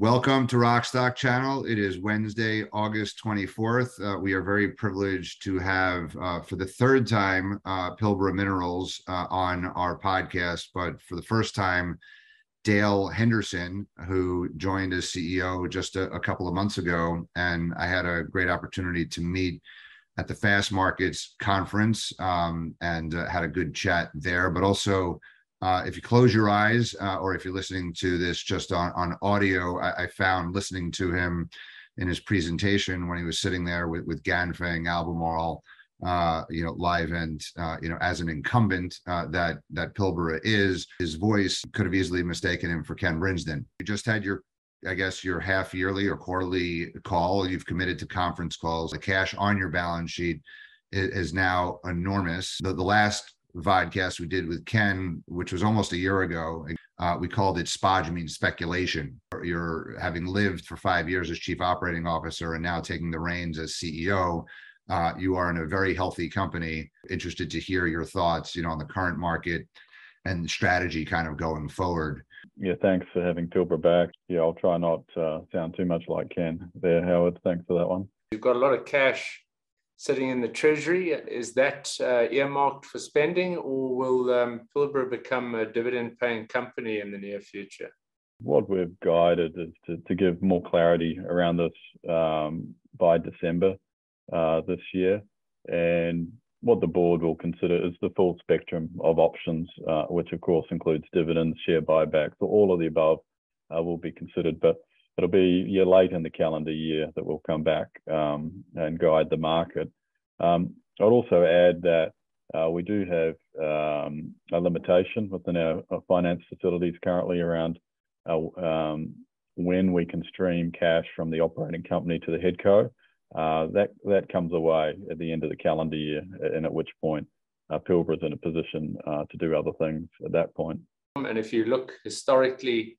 Welcome to Rockstock Channel. It is Wednesday, August 24th. Uh, we are very privileged to have, uh, for the third time, uh, Pilbara Minerals uh, on our podcast, but for the first time, Dale Henderson, who joined as CEO just a, a couple of months ago. And I had a great opportunity to meet at the Fastmarkets conference um, and uh, had a good chat there, but also uh, if you close your eyes, uh, or if you're listening to this just on, on audio, I, I, found listening to him in his presentation when he was sitting there with, with Ganfeng, Albemarle, uh, you know, live and, uh, you know, as an incumbent uh, that that Pilbara is, his voice could have easily mistaken him for Ken Brinsden. You just had your I guess your half yearly or quarterly call. You've committed to conference calls. The cash on your balance sheet is now enormous. The, the last vodcast we did with Ken, which was almost a year ago. Uh, we called it spodumene speculation. You're having lived for five years as chief operating officer and now taking the reins as CEO. Uh, you are in a very healthy company. Interested to hear your thoughts, you know, on the current market and strategy kind of going forward. Yeah, thanks for having Pilbara back. Yeah, I'll try not uh, sound too much like Ken there, Howard. Thanks for that one. You've got a lot of cash sitting in the treasury. Is that uh, earmarked for spending, or will um, Pilbara become a dividend-paying company in the near future? What we've guided is to, to give more clarity around this um, by December uh, this year, and what the board will consider is the full spectrum of options, uh, which of course includes dividends, share buybacks, all of the above uh, will be considered. But it'll be yeah, late in the calendar year that we'll come back um, and guide the market. Um, I'd also add that uh, we do have um, a limitation within our, our, finance facilities currently around uh, um, when we can stream cash from the operating company to the headco. Uh, that that comes away at the end of the calendar year, and at which point uh, is in a position uh, to do other things at that point. And if you look historically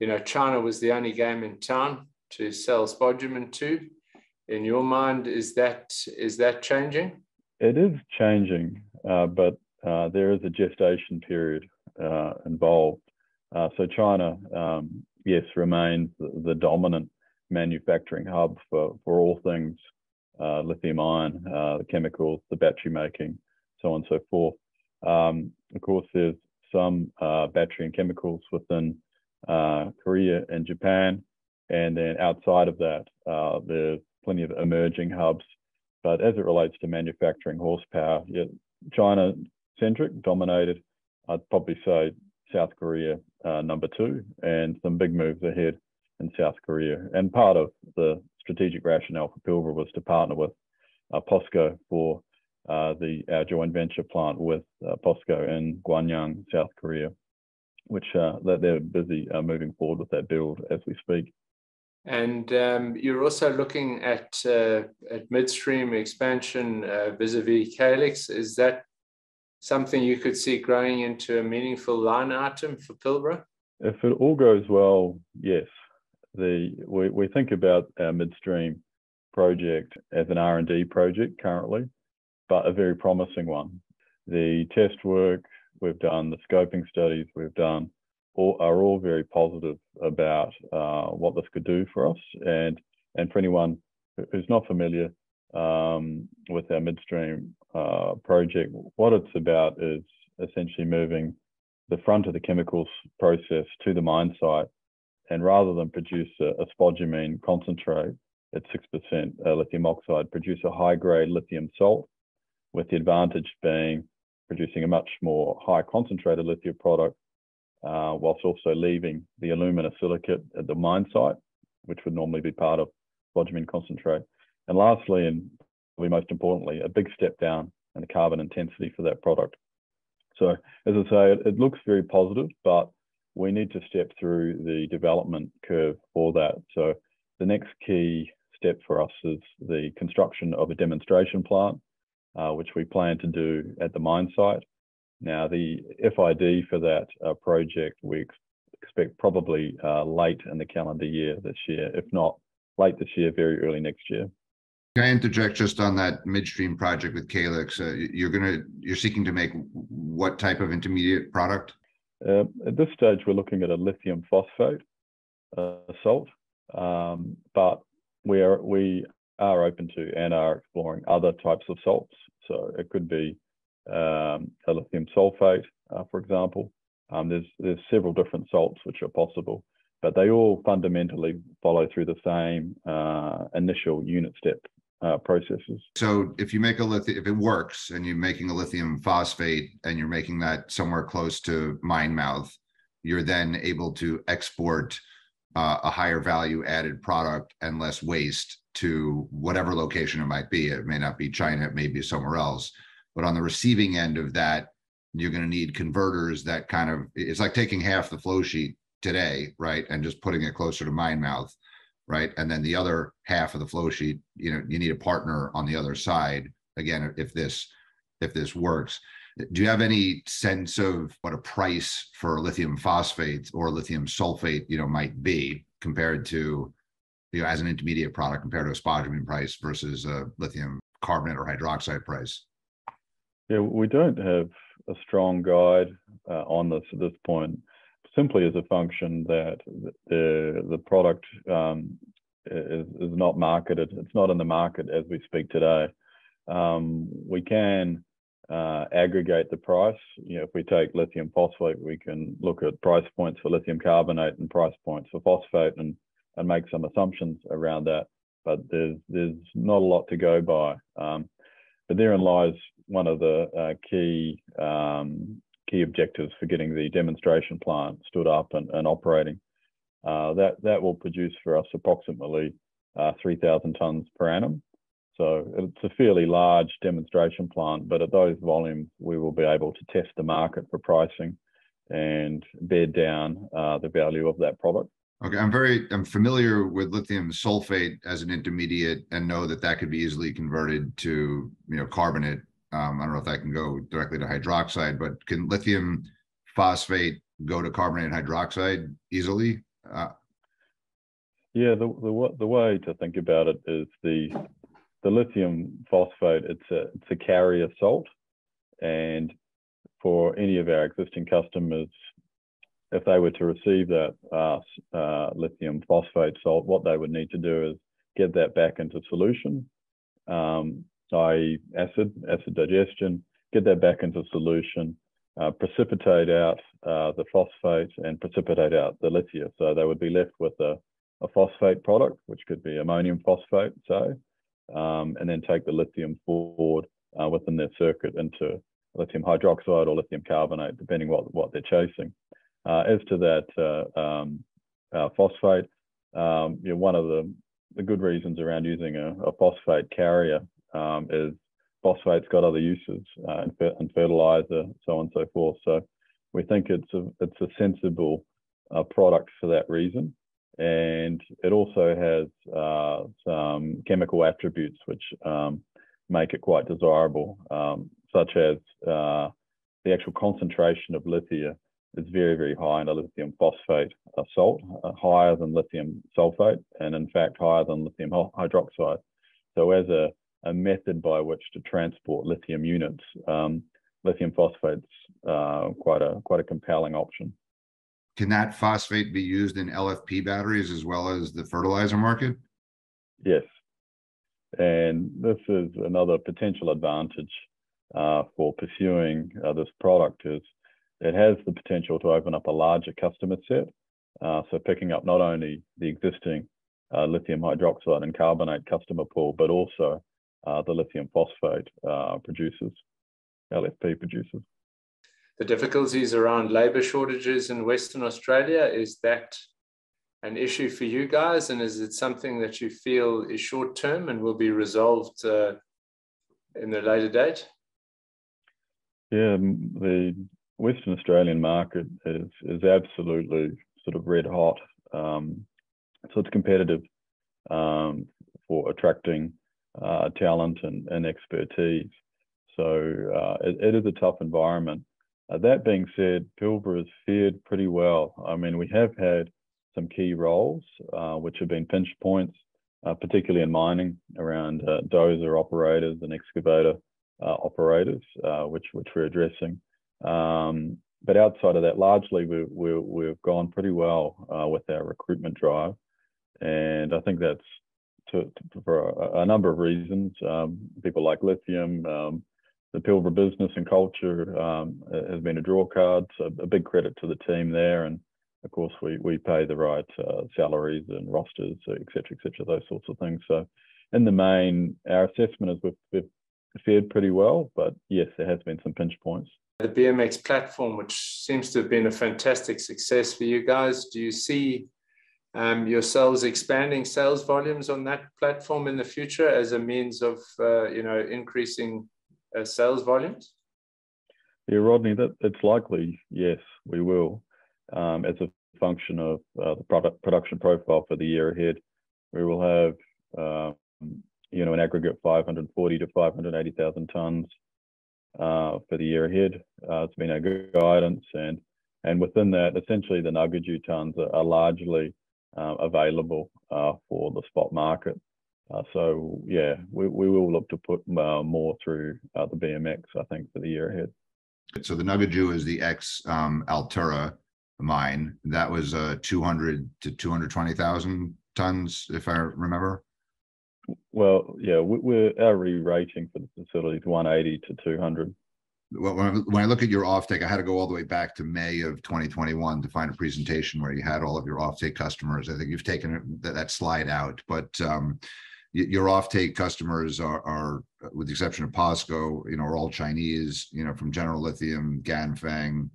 you know, China was the only game in town to sell spodumene to. In your mind, is that is that changing? It is changing, uh, but uh, there is a gestation period uh, involved. Uh, so China, um, yes, remains the, the, dominant manufacturing hub for, for all things uh, lithium ion, uh, the chemicals, the battery making, so on and so forth. Um, of course, there's some battery and chemicals within uh, Korea and Japan. And then outside of that, uh, there's plenty of emerging hubs. But as it relates to manufacturing horsepower, yeah, China centric dominated. I'd probably say South Korea uh, number two, and some big moves ahead in South Korea. And part of the strategic rationale for Pilbara was to partner with uh, POSCO for uh, the our joint venture plant with uh, POSCO in Gwangyang, South Korea which uh, that they're busy uh, moving forward with that build as we speak. And um, you're also looking at uh, at midstream expansion uh, vis-a-vis Calix. Is that something you could see growing into a meaningful line item for Pilbara? If it all goes well, yes. The we, we think about our midstream project as an R&D project currently, but a very promising one. The test work we've done, the scoping studies we've done, all, are all very positive about uh, what this could do for us. And and for anyone who's not familiar um, with our midstream uh, project, what it's about is essentially moving the front of the chemicals process to the mine site, and rather than produce a, a spodumene concentrate at six percent uh, lithium oxide, produce a high grade lithium salt, with the advantage being producing a much more high concentrated lithium product, uh, whilst also leaving the alumina silicate at the mine site, which would normally be part of spodumene concentrate. And lastly, and probably most importantly, a big step down in the carbon intensity for that product. So as I say, it, it looks very positive, but we need to step through the development curve for that. So the next key step for us is the construction of a demonstration plant uh, which we plan to do at the mine site. Now, the FID for that uh, project, we ex expect probably uh, late in the calendar year this year, if not late this year, very early next year. Can I interject just on that midstream project with Calix? Uh, you're gonna you're seeking to make what type of intermediate product? Uh, at this stage, we're looking at a lithium phosphate. uh, salt, um, but we are we are open to and are exploring other types of salts. So it could be um, a lithium sulfate, uh, for example. Um, there's there's several different salts which are possible, but they all fundamentally follow through the same uh, initial unit step uh, processes. So if you make a lithium, if it works and you're making a lithium phosphate and you're making that somewhere close to mine mouth, you're then able to export uh, a higher value added product and less waste to whatever location it might be. It may not be China, it may be somewhere else. But on the receiving end of that, you're going to need converters that kind of it's like taking half the flow sheet today, right? And just putting it closer to mine mouth, right? And then the other half of the flow sheet, you know, you need a partner on the other side. Again, if this if this works. Do you have any sense of what a price for lithium phosphate or lithium sulfate, you know, might be compared to, you know, as an intermediate product compared to a spodumene price versus a lithium carbonate or hydroxide price? Yeah, we don't have a strong guide uh, on this at this point, simply as a function that the the product um, is, is not marketed. It's not in the market as we speak today. Um, we can uh, aggregate the price. You know, if we take lithium phosphate, we can look at price points for lithium carbonate and price points for phosphate and, and make some assumptions around that. But there's there's not a lot to go by. Um, but therein lies one of the uh, key um, key objectives for getting the demonstration plant stood up and, and operating. Uh, that that will produce for us approximately uh, 3,000 tons per annum so it's a fairly large demonstration plant, but at those volumes, we will be able to test the market for pricing and bed down uh, the value of that product. Okay, I'm very I'm familiar with lithium sulfate as an intermediate and know that that could be easily converted to you know carbonate. Um, I don't know if that can go directly to hydroxide, but can lithium phosphate go to carbonate and hydroxide easily? Uh, yeah, the, the the way to think about it is the the lithium phosphate, it's a, it's a carrier salt. And for any of our existing customers, if they were to receive that uh, uh, lithium phosphate salt, what they would need to do is get that back into solution, um, i.e. acid, acid digestion, get that back into solution, uh, precipitate out uh, the phosphate and precipitate out the lithium. So they would be left with a, a phosphate product, which could be ammonium phosphate, say, um, and then take the lithium forward uh, within their circuit into lithium hydroxide or lithium carbonate, depending what what they're chasing. Uh, as to that uh, um, uh, phosphate, um, you know, one of the, the good reasons around using a, a phosphate carrier um, is phosphate's got other uses uh, in, fertilizer, so on and so forth. So we think it's a it's a sensible uh, product for that reason and it also has uh, some chemical attributes which um, make it quite desirable, um, such as uh, the actual concentration of lithium is very, very high in a lithium phosphate uh, salt, uh, higher than lithium sulfate, and in fact higher than lithium hydroxide. So as a, a method by which to transport lithium units, um, lithium phosphate's uh, quite a quite a compelling option can that phosphate be used in LFP batteries as well as the fertilizer market? Yes. And this is another potential advantage uh, for pursuing uh, this product is it has the potential to open up a larger customer set. Uh, so picking up not only the existing uh, lithium hydroxide and carbonate customer pool, but also uh, the lithium phosphate uh, producers, LFP producers the difficulties around labor shortages in Western Australia. Is that an issue for you guys? And is it something that you feel is short term and will be resolved uh, in the later date? Yeah, the Western Australian market is, is absolutely sort of red hot. Um, so it's competitive um, for attracting uh, talent and, and expertise. So uh, it, it is a tough environment. Uh, that being said, Pilbara has fared pretty well. I mean, we have had some key roles uh, which have been pinch points, uh, particularly in mining around uh, dozer operators and excavator uh, operators, uh, which which we're addressing. Um, but outside of that, largely we, we, we've gone pretty well with our recruitment drive. And I think that's to, to, for a, a, number of reasons. Um, people like lithium, um, the Pilbara business and culture um, has been a draw card. So a big credit to the team there. And of course, we, we pay the right uh, salaries and rosters, et cetera, et cetera, those sorts of things. So in the main, our assessment is we've, we've fared pretty well, but yes, there has been some pinch points. The BMX platform, which seems to have been a fantastic success for you guys, do you see um, yourselves expanding sales volumes on that platform in the future as a means of, uh, you know, increasing uh, sales volumes? Yeah, Rodney, that it's likely. Yes, we will. Um, as a function of uh, the product production profile for the year ahead, we will have um, you know, an aggregate 540 to 580,000 tons uh, for the year ahead. Uh, it's been our guidance, and and within that, essentially the Ngungaju tons are, are largely uh, available uh, for the spot market. Uh, so yeah, we, we will look to put uh, more through the BMX, I think, for the year ahead. So the Ngungaju is the ex um, Altura mine. That was uh, 200 to 220,000 tons, if I remember. Well, yeah, we're our re-rating for the facility is 180 to 200. Well, when I, when I look at your offtake, I had to go all the way back to May of 2021 to find a presentation where you had all of your offtake customers. I think you've taken that, that slide out, but um, your offtake customers are, are, with the exception of POSCO, you know, are all Chinese. You know, from General Lithium, Ganfeng,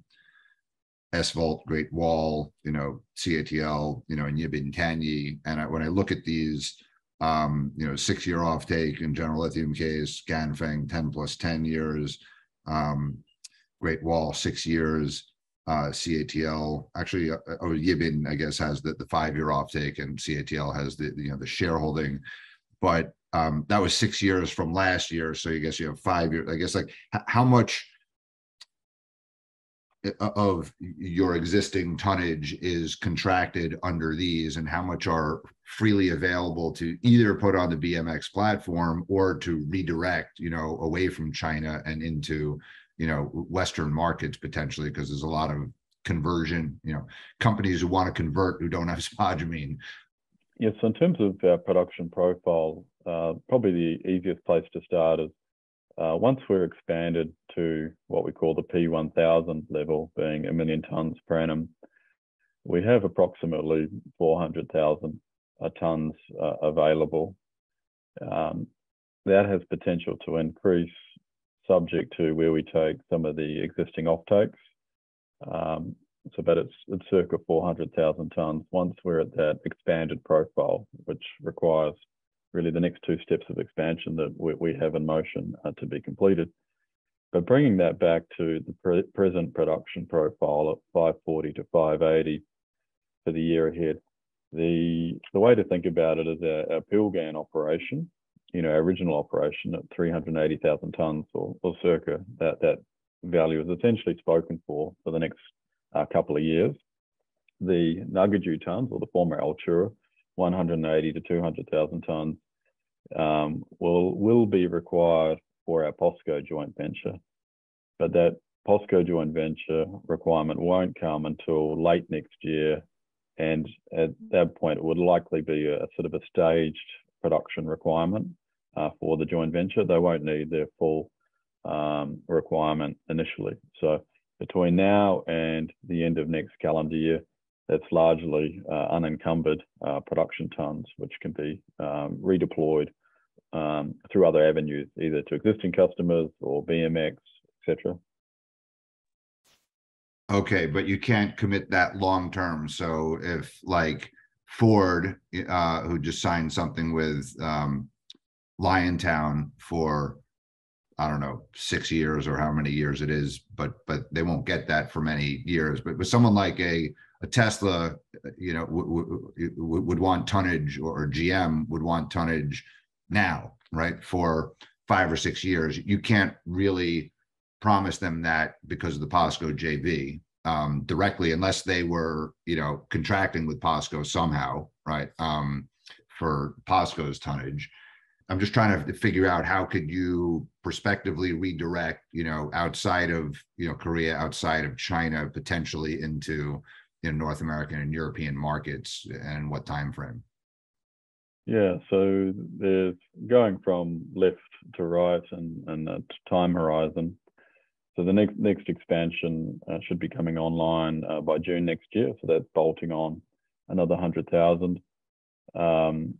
SVOLT, Great Wall, you know, CATL, you know, and Yibin Tianyi. And I, when I look at these um, you know, six year offtake in General Lithium case, Ganfeng 10 plus 10 years, um, Great Wall six years, uh, CATL actually, uh, oh, Yibin, I guess, has the, the five year offtake and CATL has the, you know, the shareholding. But um, that was six years from last year. So I guess you have five years. I guess like how much of your existing tonnage is contracted under these and how much are freely available to either put on the BMX platform or to redirect, you know, away from China and into, you know, Western markets potentially, because there's a lot of conversion, you know, companies who want to convert who don't have spodumene. Yes, in terms of our production profile, uh, probably the easiest place to start is uh, once we're expanded to what we call the P1000 level, being a million tons per annum, we have approximately 400,000 uh, tons uh, available. Um, that has potential to increase subject to where we take some of the existing offtakes. Um, so, but it's, it's circa 400,000 tons once we're at that expanded profile, which requires really the next two steps of expansion that we, we have in motion uh, to be completed. But bringing that back to the pre present production profile at 540 to 580 for the year ahead, the the way to think about it is our, our Pilgan operation, you know, our original operation at 380,000 tons or, or circa that that value is essentially spoken for for the next uh, couple of years. The Ngungaju tons or the former Altura, 180 to 200,000 tons um, will will be required for our POSCO joint venture, but that POSCO joint venture requirement won't come until late next year, and at that point it would likely be a, a sort of a staged production requirement uh, for the joint venture. They won't need their full um, requirement initially. So between now and the end of next calendar year, that's largely uh, unencumbered uh, production tons, which can be um, redeployed um, through other avenues, either to existing customers or BMX, etc. Okay, but you can't commit that long term. So if like Ford, uh, who just signed something with um, Liontown for I don't know six years or how many years it is, but but they won't get that for many years. But with someone like a a Tesla, you know, would want tonnage, or GM would want tonnage now, right? For five or six years, you can't really promise them that because of the POSCO JV um, directly, unless they were, you know, contracting with POSCO somehow, right? Um, for POSCO's tonnage. I'm just trying to figure out how could you prospectively redirect, you know, outside of, you know, Korea, outside of China, potentially into, you know, North American and European markets and what time frame? Yeah, so there's going from left to right and, and that time horizon. So the next next expansion uh, should be coming online uh, by June next year. So that's bolting on another 100,000. Um,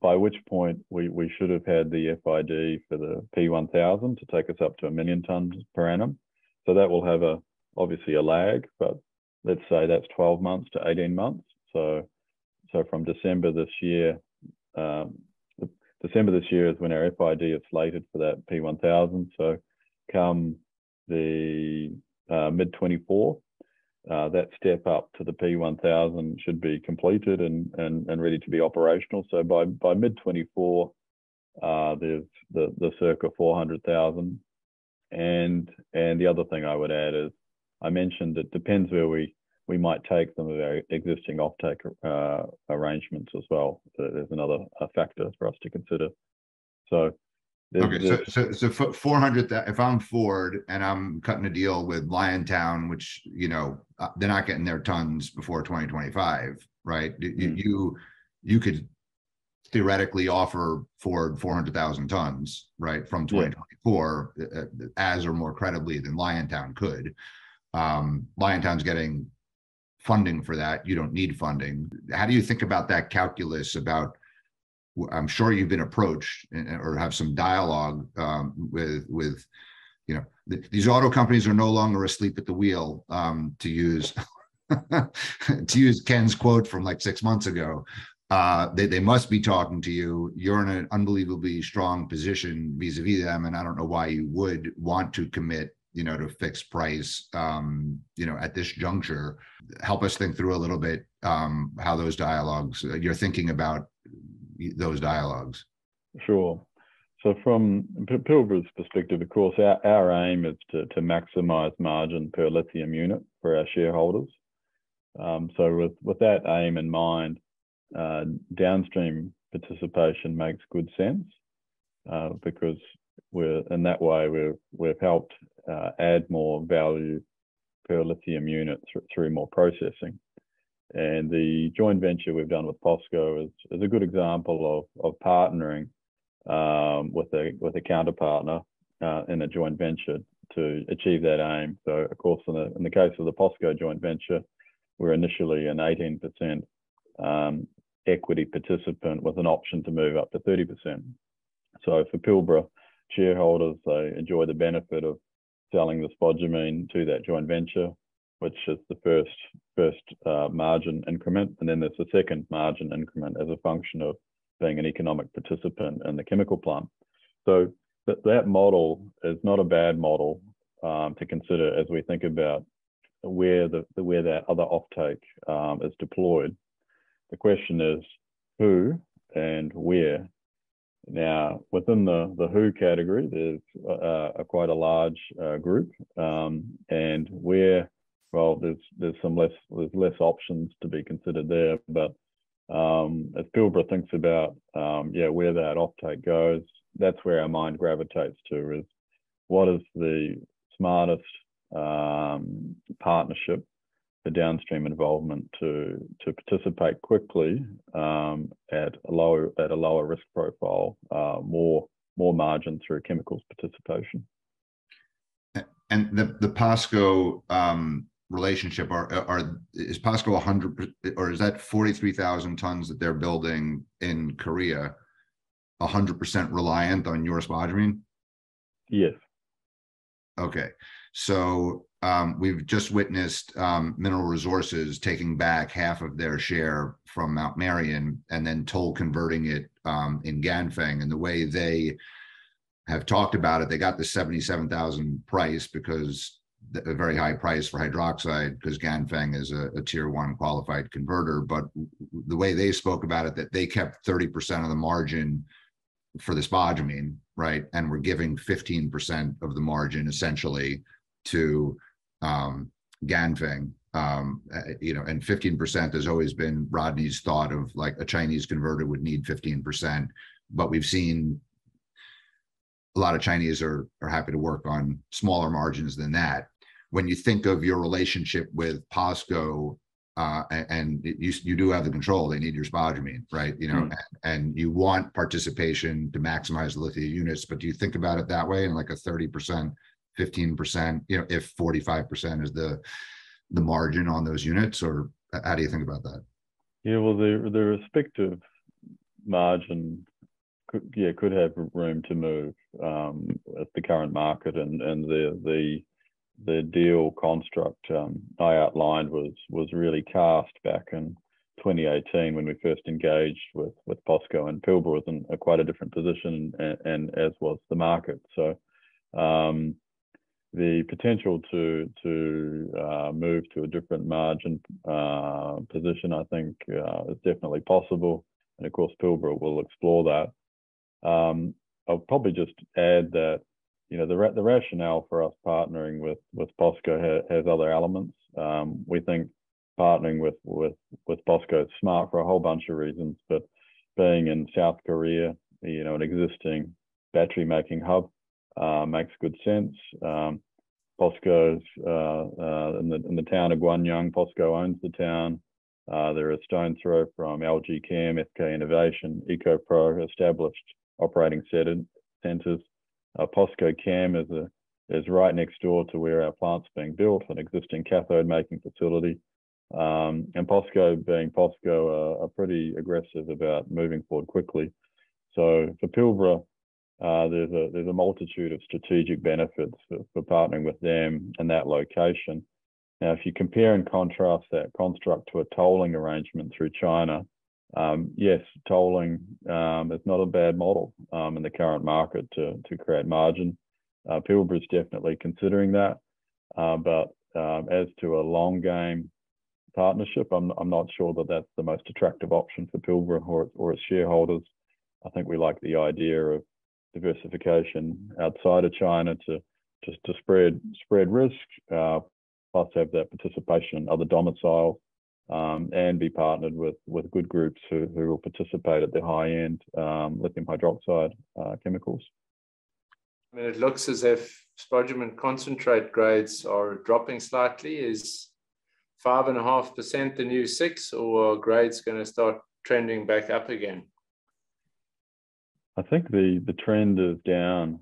by which point we, we should have had the FID for the P1000 to take us up to a million tons per annum. So that will have a obviously a lag, but let's say that's 12 months to 18 months. So so from December this year, um, December this year is when our FID is slated for that P1000. So come the uh, mid 24, uh, that step up to the P1000 should be completed and, and, and ready to be operational. So by, by mid 24, uh, there's the, the circa 400,000. And, and the other thing I would add is I mentioned it depends where we, we might take some of our existing offtake uh, arrangements as well. So there's another factor for us to consider. So Okay, so, so, so four hundred, if I'm Ford and I'm cutting a deal with Liontown, which, you know, uh, they're not getting their tons before twenty twenty-five, right? You, Mm. you, you could theoretically offer Ford four hundred thousand tons, right, from twenty twenty-four, uh, as or more credibly than Liontown could. Um, Liontown's getting funding for that. You don't need funding. How do you think about that calculus about I'm sure you've been approached or have some dialogue um, with with you know th- these auto companies are no longer asleep at the wheel um, to use to use Ken's quote from like six months ago. Uh, they, they must be talking to you. You're in an unbelievably strong position vis-a-vis them, and I don't know why you would want to commit, you know, to fixed price, um, you know, at this juncture. Help us think through a little bit um, how those dialogues uh, you're thinking about those dialogues. Sure. So from Pilbara's perspective, of course, our, our aim is to, to maximize margin per lithium unit for our shareholders. Um, so with, with that aim in mind, uh, downstream participation makes good sense uh, because we're in that way we've we've helped uh, add more value per lithium unit th- through more processing. And the joint venture we've done with POSCO is, is a good example of, of partnering um, with a with a counterpartner uh, in a joint venture to achieve that aim. So, of course, in the in the case of the POSCO joint venture, we're initially an 18% um, equity participant with an option to move up to 30%. So, for Pilbara shareholders, they enjoy the benefit of selling the spodumene to that joint venture, which is the first first uh, margin increment, and then there's the second margin increment as a function of being an economic participant in the chemical plant. So that that model is not a bad model um, to consider as we think about where the, where that other offtake um, is deployed. The question is who and where. Now, within the, the who category, there's uh, a quite a large uh, group, um, and where, well, there's there's some less there's less options to be considered there. But um, as Pilbara thinks about, um, yeah, where that offtake goes, that's where our mind gravitates to is what is the smartest um, partnership for downstream involvement to to participate quickly um, at a lower at a lower risk profile, uh, more more margin through chemicals participation. And the the POSCO um, relationship are are is POSCO hundred or is that forty three thousand tons that they're building in Korea, hundred percent reliant on your spodumene? Yes. Okay, so um, we've just witnessed um, Mineral Resources taking back half of their share from Mount Marion and then toll converting it um, in Ganfeng. And the way they have talked about it, they got the seventy-seven thousand price because a very high price for hydroxide because Ganfeng is a, a tier one qualified converter. But the way they spoke about it, that they kept thirty percent of the margin for the spodumene, right? And we're giving fifteen percent of the margin essentially to um, Ganfeng. Um, you know, and fifteen percent has always been Rodney's thought of like a Chinese converter would need fifteen percent, but we've seen a lot of Chinese are are happy to work on smaller margins than that. When you think of your relationship with POSCO, uh, and, you you do have the control, they need your spodumene, right? You know, mm. and, and, you want participation to maximize the lithium units, but do you think about it that way in like a thirty percent, fifteen percent, you know, if forty five percent is the the margin on those units, or how do you think about that? Yeah, well, the the respective margin could, yeah, could have room to move um, at the current market, and and the the the deal construct um, I outlined was was really cast back in 2018 when we first engaged with with POSCO and Pilbara was in a, quite a different position, and, and as was the market. So. Um, the potential to to uh, move to a different margin uh, position, I think, uh, is definitely possible. And of course, Pilbara will explore that. Um, I'll probably just add that you know the the rationale for us partnering with with POSCO ha- has other elements. Um, we think partnering with with with POSCO is smart for a whole bunch of reasons, but being in South Korea, you know, an existing battery making hub uh, makes good sense. Um, POSCO's uh, uh, in the in the town of Gwangyang. POSCO owns the town. Uh, they're a stone throw from LG Chem, SK Innovation, EcoPro, established operating centers. Uh, POSCO CAM is a is right next door to where our plant's being built, an existing cathode making facility. Um, and POSCO, being POSCO, are, are, pretty aggressive about moving forward quickly. So for Pilbara, uh, there's a there's a multitude of strategic benefits for, for, partnering with them in that location. Now, if you compare and contrast that construct to a tolling arrangement through China, um, yes, tolling um, is not a bad model um, in the current market to, to create margin. Uh, Pilbara is definitely considering that. Uh, but um, as to a long game partnership, I'm, I'm not sure that that's the most attractive option for Pilbara or, or its shareholders. I think we like the idea of diversification outside of China to just to spread spread risk, uh, plus have that participation in other domiciles um, and be partnered with with good groups who, who will participate at the high end um, lithium hydroxide uh, chemicals. I mean, it looks as if spodumene concentrate grades are dropping slightly. Is five and a half percent the new six, or grades going to start trending back up again? I think the the trend is down,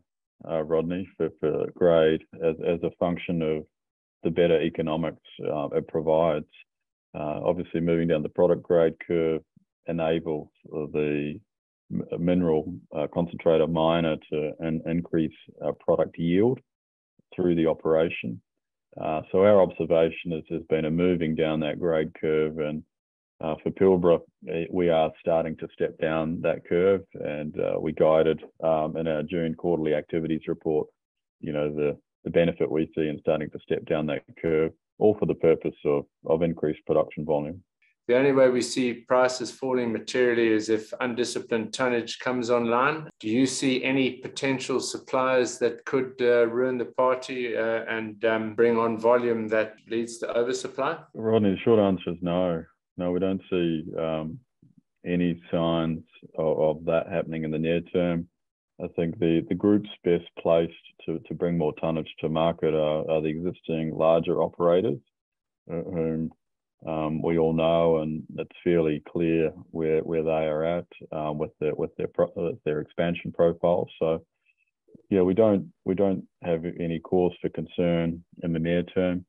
uh, Rodney, for, for grade as as a function of the better economics uh, it provides. Uh, obviously, moving down the product grade curve enables the mineral uh, concentrator miner to in, increase uh, product yield through the operation. Uh, so our observation is there's been a moving down that grade curve, and uh, for Pilbara, eh, we are starting to step down that curve, and uh, we guided um, in our June quarterly activities report, you know, the the benefit we see in starting to step down that curve all for the purpose of, of increased production volume. The only way we see prices falling materially is if undisciplined tonnage comes online. Do you see any potential suppliers that could uh, ruin the party uh, and um, bring on volume that leads to oversupply? Rodney, the short answer is no. No, we don't see um, any signs of, of, that happening in the near term. I think the, the groups best placed to, to bring more tonnage to market are, are the existing larger operators, uh, whom um, we all know, and it's fairly clear where, where they are at um, with their with their pro, their expansion profile. So, yeah, we don't we don't have any cause for concern in the near term.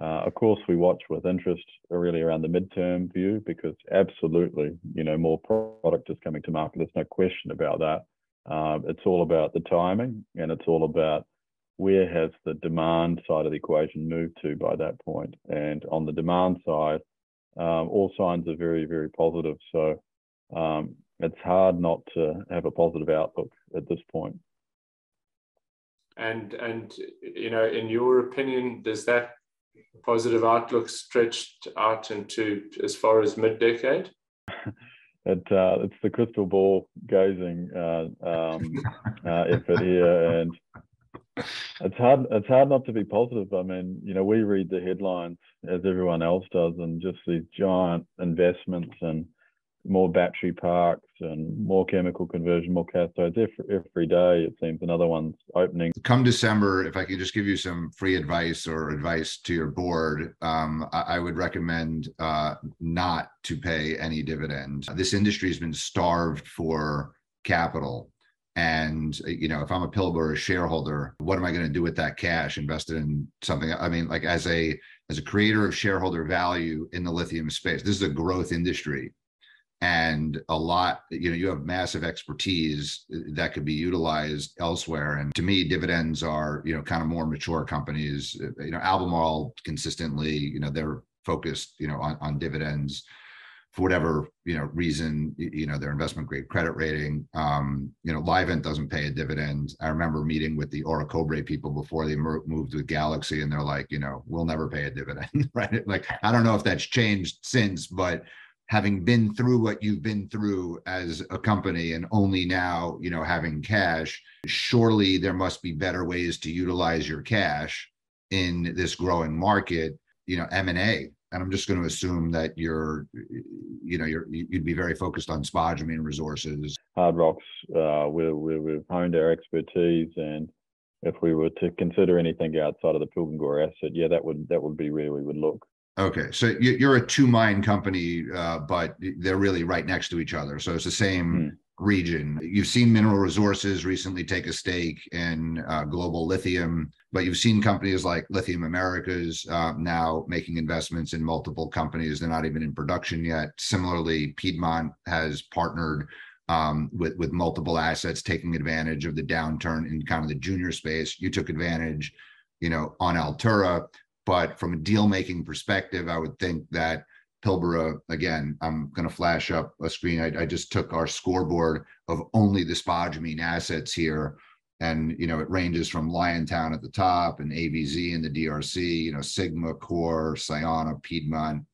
Uh, of course, we watch with interest really around the midterm view because absolutely, you know, more product is coming to market. There's no question about that. Um, it's all about the timing and it's all about where has the demand side of the equation moved to by that point. And on the demand side, um, all signs are very, very positive. So um, it's hard not to have a positive outlook at this point. And and you know, in your opinion, does that positive outlook stretched out into as far as mid-decade? It uh, it's the crystal ball gazing uh, um, uh, effort here, and it's hard it's hard not to be positive. I mean, you know, we read the headlines as everyone else does, and just these giant investments and more battery parks and more chemical conversion, more cathodes. Every, every day, it seems another one's opening. Come December, if I could just give you some free advice or advice to your board, um, I, I, would recommend uh, not to pay any dividend. This industry has been starved for capital. And you know, if I'm a Pilbara shareholder, what am I going to do with that cash invested in something? I mean, like as a as a creator of shareholder value in the lithium space, this is a growth industry and a lot you know you have massive expertise that could be utilized elsewhere. And to me dividends are you know kind of more mature companies. You know albemarle consistently you know they're focused you know on, on dividends for whatever you know reason you know their investment grade credit rating. Um you know livent doesn't pay a dividend. I remember meeting with the orocobre people before they moved with galaxy and they're like you know we'll never pay a dividend right? Like i don't know if that's changed since but having been through what you've been through as a company and only now you know having cash surely there must be better ways to utilize your cash in this growing market you know m&a and i'm just going to assume that you're you know you're you'd be very focused on spodumene resources hard rocks uh we we we've honed our expertise and if we were to consider anything outside of the Pilgangoora asset, yeah, that would that would be where we would look. Okay, so you're a two mine company, uh, but they're really right next to each other. So it's the same hmm. region. You've seen Mineral Resources recently take a stake in uh, Global Lithium, but you've seen companies like Lithium Americas uh, now making investments in multiple companies. They're not even in production yet. Similarly, Piedmont has partnered um, with with multiple assets, taking advantage of the downturn in kind of the junior space. You took advantage, you know, on Altura but from a deal making perspective, I would think that Pilbara, again, I'm going to flash up a screen. I, I, just took our scoreboard of only the spodumene assets here. And, you know, it ranges from Liontown at the top and AVZ in the DRC, you know, Sigma, Core, Sayona, Piedmont,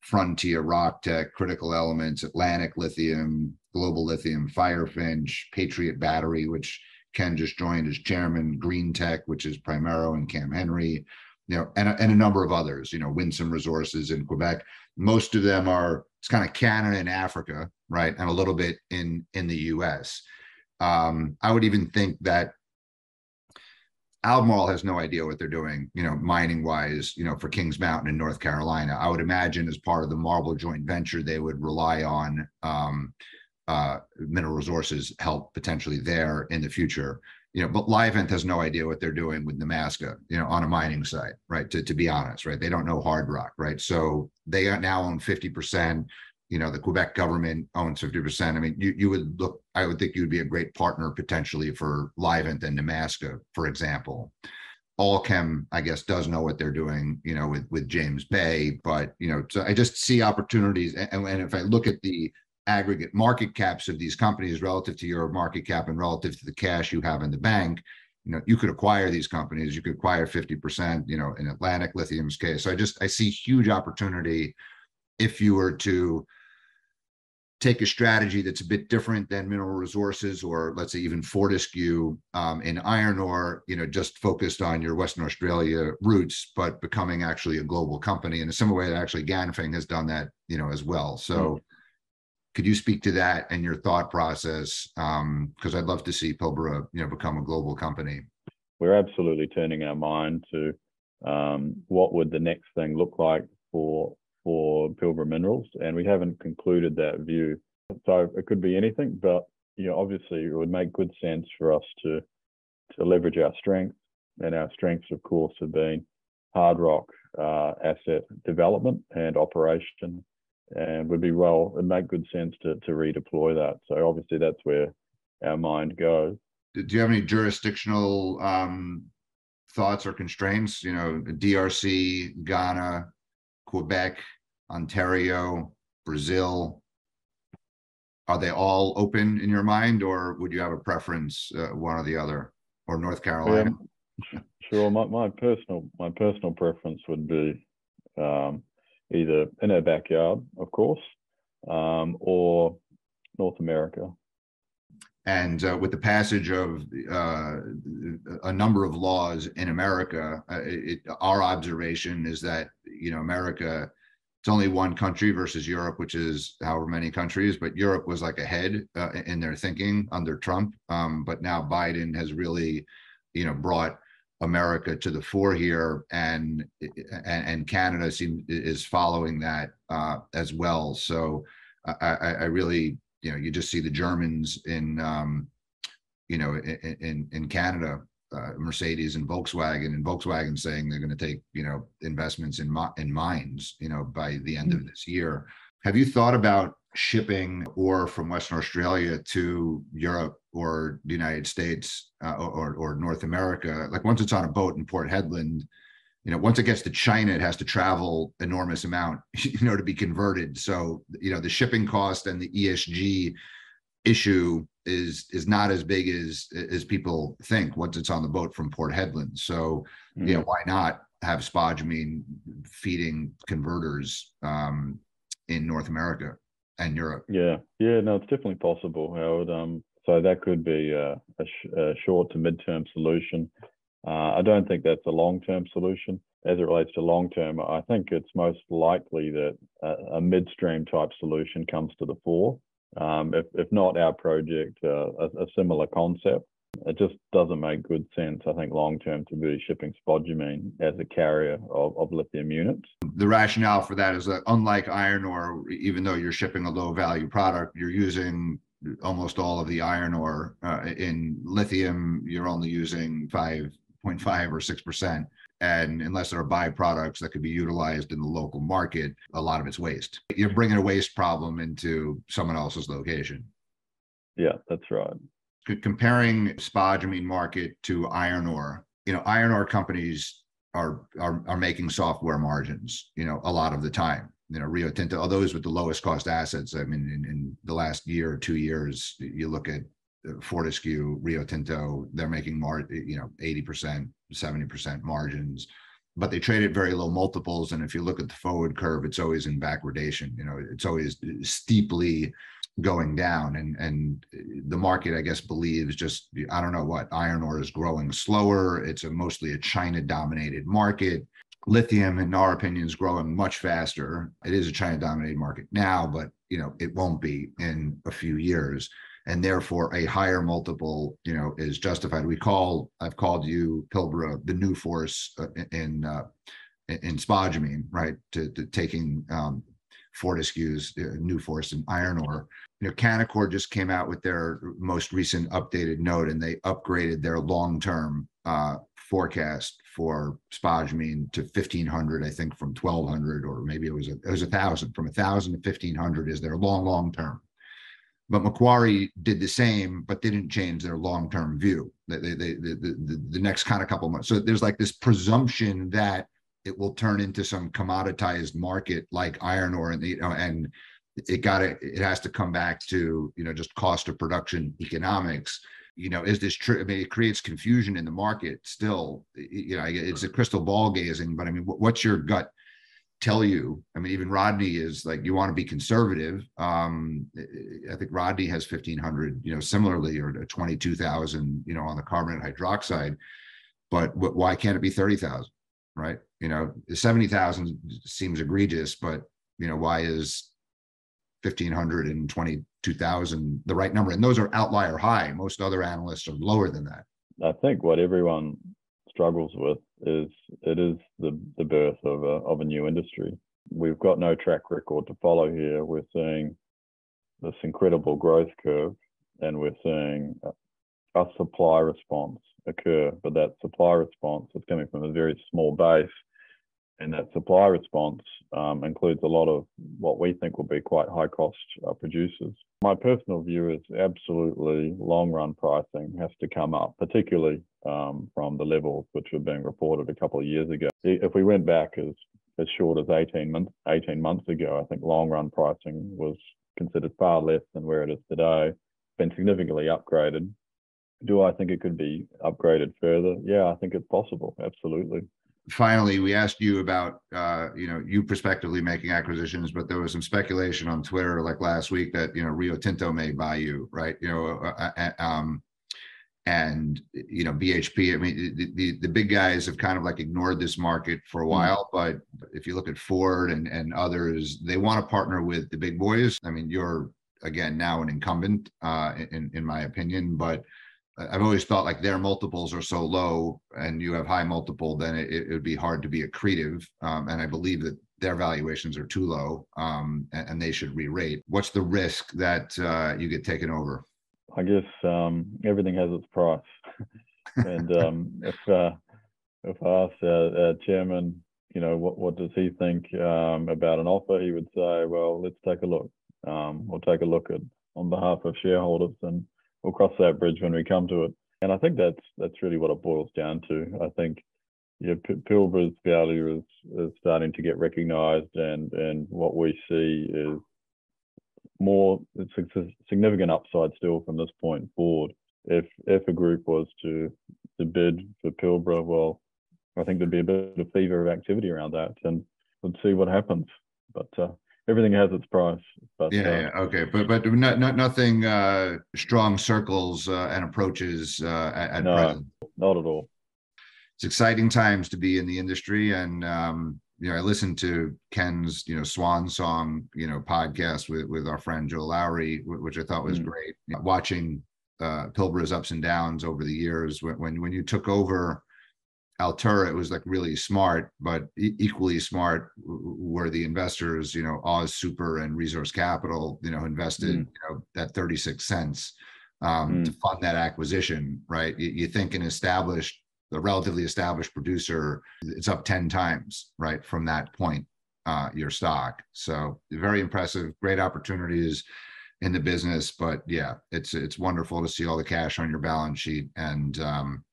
Frontier, Rocktech, Critical Elements, Atlantic Lithium, Global Lithium, Firefinch, Patriot Battery, which Ken just joined as chairman, Green Tech, which is Primero and Cam Henry, you know, and, and a number of others, you know, Winsome Resources in Quebec. Most of them are it's kind of Canada and Africa, right, and a little bit in in the U.S. Um, I would even think that Albemarle has no idea what they're doing, you know, mining wise, you know, for Kings Mountain in North Carolina. I would imagine as part of the MARBL joint venture, they would rely on um, uh, mineral resources help potentially there in the future you know, but Livent has no idea what they're doing with Nemaska, you know, on a mining site, right? To, to be honest, right? They don't know hard rock, right? So they now own 50%. You know, the Quebec government owns 50%. I mean, you, you would look, I would think you would be a great partner potentially for Livent and Nemaska, for example. Allkem, I guess, does know what they're doing, you know, with with James Bay, but you know, so I just see opportunities. And, and if I look at the aggregate market caps of these companies relative to your market cap and relative to the cash you have in the bank you know you could acquire these companies. You could acquire 50% you know in atlantic lithium's case. So i just i see huge opportunity if you were to take a strategy that's a bit different than mineral resources or let's say even fortescue um, in iron ore you know just focused on your western australia roots but becoming actually a global company in a similar way that actually ganfeng has done that you know as well. So mm-hmm could you speak to that and your thought process? Because um, I'd love to see Pilbara, you know, become a global company. We're absolutely turning our mind to um, what would the next thing look like for for Pilbara Minerals, and we haven't concluded that view. So it could be anything, but you know, obviously, it would make good sense for us to to leverage our strengths, and our strengths, of course, have been hard rock uh, asset development and operation and would be well it make good sense to to redeploy that. So obviously that's where our mind goes. Do you have any jurisdictional um, thoughts or constraints? You know, DRC, Ghana, Quebec, Ontario, Brazil. Are they all open in your mind, or would you have a preference, uh, one or the other, or North Carolina? Um, sure. My, my personal my personal preference would be um, either in our backyard, of course, um, or North America. And uh, with the passage of uh, a number of laws in America, uh, it, our observation is that you know America it's only one country versus Europe, which is however many countries, but Europe was like ahead uh, in their thinking under Trump. Um, but now Biden has really, you know, brought America to the fore here, and and, Canada seems is following that uh, as well. So I, I, really, you know, you just see the Germans in, um, you know, in in, in Canada uh, Mercedes and Volkswagen, and Volkswagen saying they're going to take you know investments in in mines, you know, by the end of mm. this year. Have you thought about shipping ore from Western Australia to Europe or the United States uh, or or North America? Like once it's on a boat in Port Hedland, you know, once it gets to China, it has to travel enormous amount, you know, to be converted. So you know, the shipping cost and the ESG issue is is not as big as as people think once it's on the boat from Port Hedland. So mm-hmm. you know why not have spodumene feeding converters um, in North America and Europe? Yeah, yeah, no, it's definitely possible, Howard. Um, so that could be a, a, sh- a short to mid-term solution. Uh, I don't think that's a long-term solution. As it relates to long-term, I think it's most likely that a, a midstream type solution comes to the fore um, if, if not our project, uh, a, a, similar concept. It just doesn't make good sense, I think, long term to be shipping spodumene as a carrier of, of lithium units. The rationale for that is that, unlike iron ore, even though you're shipping a low value product, you're using almost all of the iron ore. Uh, in lithium, you're only using 5.5 or 6% and unless there are byproducts that could be utilized in the local market, a lot of it's waste. You're bringing a waste problem into someone else's location. Yeah, that's right. Comparing spodumene market to iron ore, you know, iron ore companies are are are making software margins, you know, a lot of the time. You know, Rio Tinto, are those with the lowest cost assets. I mean, in, in the last year or two years, you look at uh, Fortescue, Rio Tinto, they're making mar, you know, 80%, 70% margins, but they trade at very low multiples. And if you look at the forward curve, it's always in backwardation. You know, it's always steeply going down. And and the market, I guess, believes just I don't know what iron ore is growing slower. It's a mostly a China dominated market. Lithium, in our opinion, is growing much faster. It is a China dominated market now, but you know, it won't be in a few years and therefore a higher multiple, you know, is justified. We call I've called you Pilbara the new force uh, in uh, in spodumene, right? To, to taking um, Fortescue's uh, new force and iron ore. You know, Canaccord just came out with their most recent updated note, and they upgraded their long-term uh, forecast for spodumene to 1500 i think from 1200 or maybe it was a, it was a thousand from a thousand to 1500 is their long long term but Macquarie did the same, but didn't change their long-term view. They, they, they, the, the, the next kind of couple months. So there's like this presumption that it will turn into some commoditized market like iron ore, and you know, and it got to it has to come back to you know just cost of production economics. You know, is this true? I mean, it creates confusion in the market. Still, you know, it's a crystal ball gazing. But I mean, what's your gut tell you i mean even rodney is like you want to be conservative um i think rodney has 1500 you know similarly or 22000 you know on the carbonate hydroxide but why can't it be 30000 right? You know 70000 seems egregious but you know why is 1500 and 22000 the right number? And those are outlier high. Most other analysts are lower than that. I think what everyone struggles with is it is the, the birth of a, of a new industry. We've got no track record to follow here. We're seeing this incredible growth curve and we're seeing a, a supply response occur, but that supply response is coming from a very small base and that supply response um, includes a lot of what we think will be quite high cost uh, producers. My personal view is absolutely long run pricing has to come up, particularly um, from the levels which were being reported a couple of years ago. If we went back as, as short as 18 months, 18 months ago, I think long run pricing was considered far less than where it is today, been significantly upgraded. Do I think it could be upgraded further? Yeah, I think it's possible. Absolutely finally, we asked you about, uh, you know, you prospectively making acquisitions, but there was some speculation on Twitter like last week that, you know, Rio Tinto may buy you, right? You know, uh, uh, uh um, and you know BHP. I mean, the, the, the big guys have kind of like ignored this market for a Mm. while, but if you look at Ford and and others, they want to partner with the big boys. I mean, you're again now an incumbent, uh, in in my opinion, but I've always felt like their multiples are so low, and you have high multiple, then it, it would be hard to be accretive. Um, and I believe that their valuations are too low, um, and, and they should re-rate. What's the risk that uh, you get taken over? I guess um, everything has its price, and um, if uh, if I asked our, our chairman, you know, what what does he think um, about an offer, he would say, well, let's take a look. Um, we'll take a look at on behalf of shareholders, and we'll cross that bridge when we come to it. And I think that's that's really what it boils down to. I think yeah, P- Pilbara's value is is starting to get recognised, and and what we see is more it's a significant upside still from this point forward. If if a group was to to bid for Pilbara, well, I think there'd be a bit of fever of activity around that, and we'll see what happens. But uh, everything has its price. But Yeah, uh, yeah, okay, but but not not nothing uh strong circles uh and approaches uh at, at No. present. not at all. It's exciting times to be in the industry and um you know, I listened to Ken's, you know, Swan Song, you know, podcast with with our friend Joe Lowry, which I thought was Mm. great. You know, watching uh Pilbara's ups and downs over the years when when when you took over Altura, it was like really smart, but equally smart were the investors, you know, AusSuper and Resource Capital, you know, invested, Mm. you know, that 36 cents um, to fund that acquisition, right? You, you think an established, a relatively established producer, it's up 10 times, right? From that point, uh, your stock. So very impressive, great opportunities in the business, but yeah, it's, it's wonderful to see all the cash on your balance sheet and, um,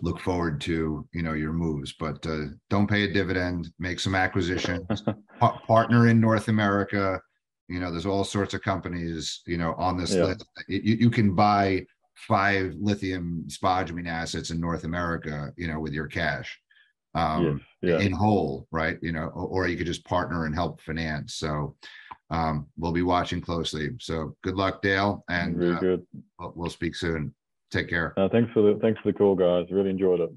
look forward to you know your moves but uh, don't pay a dividend make some acquisitions pa- partner in north america. You know there's all sorts of companies you know on this Yeah. list. You, you can buy five lithium spodumene assets in north america you know with your cash um yeah. in whole right? You know or, or you could just partner and help finance. So um we'll be watching closely. So good luck dale and uh, we'll, we'll speak soon take care Uh, thanks for the thanks for the call, guys. Really enjoyed it.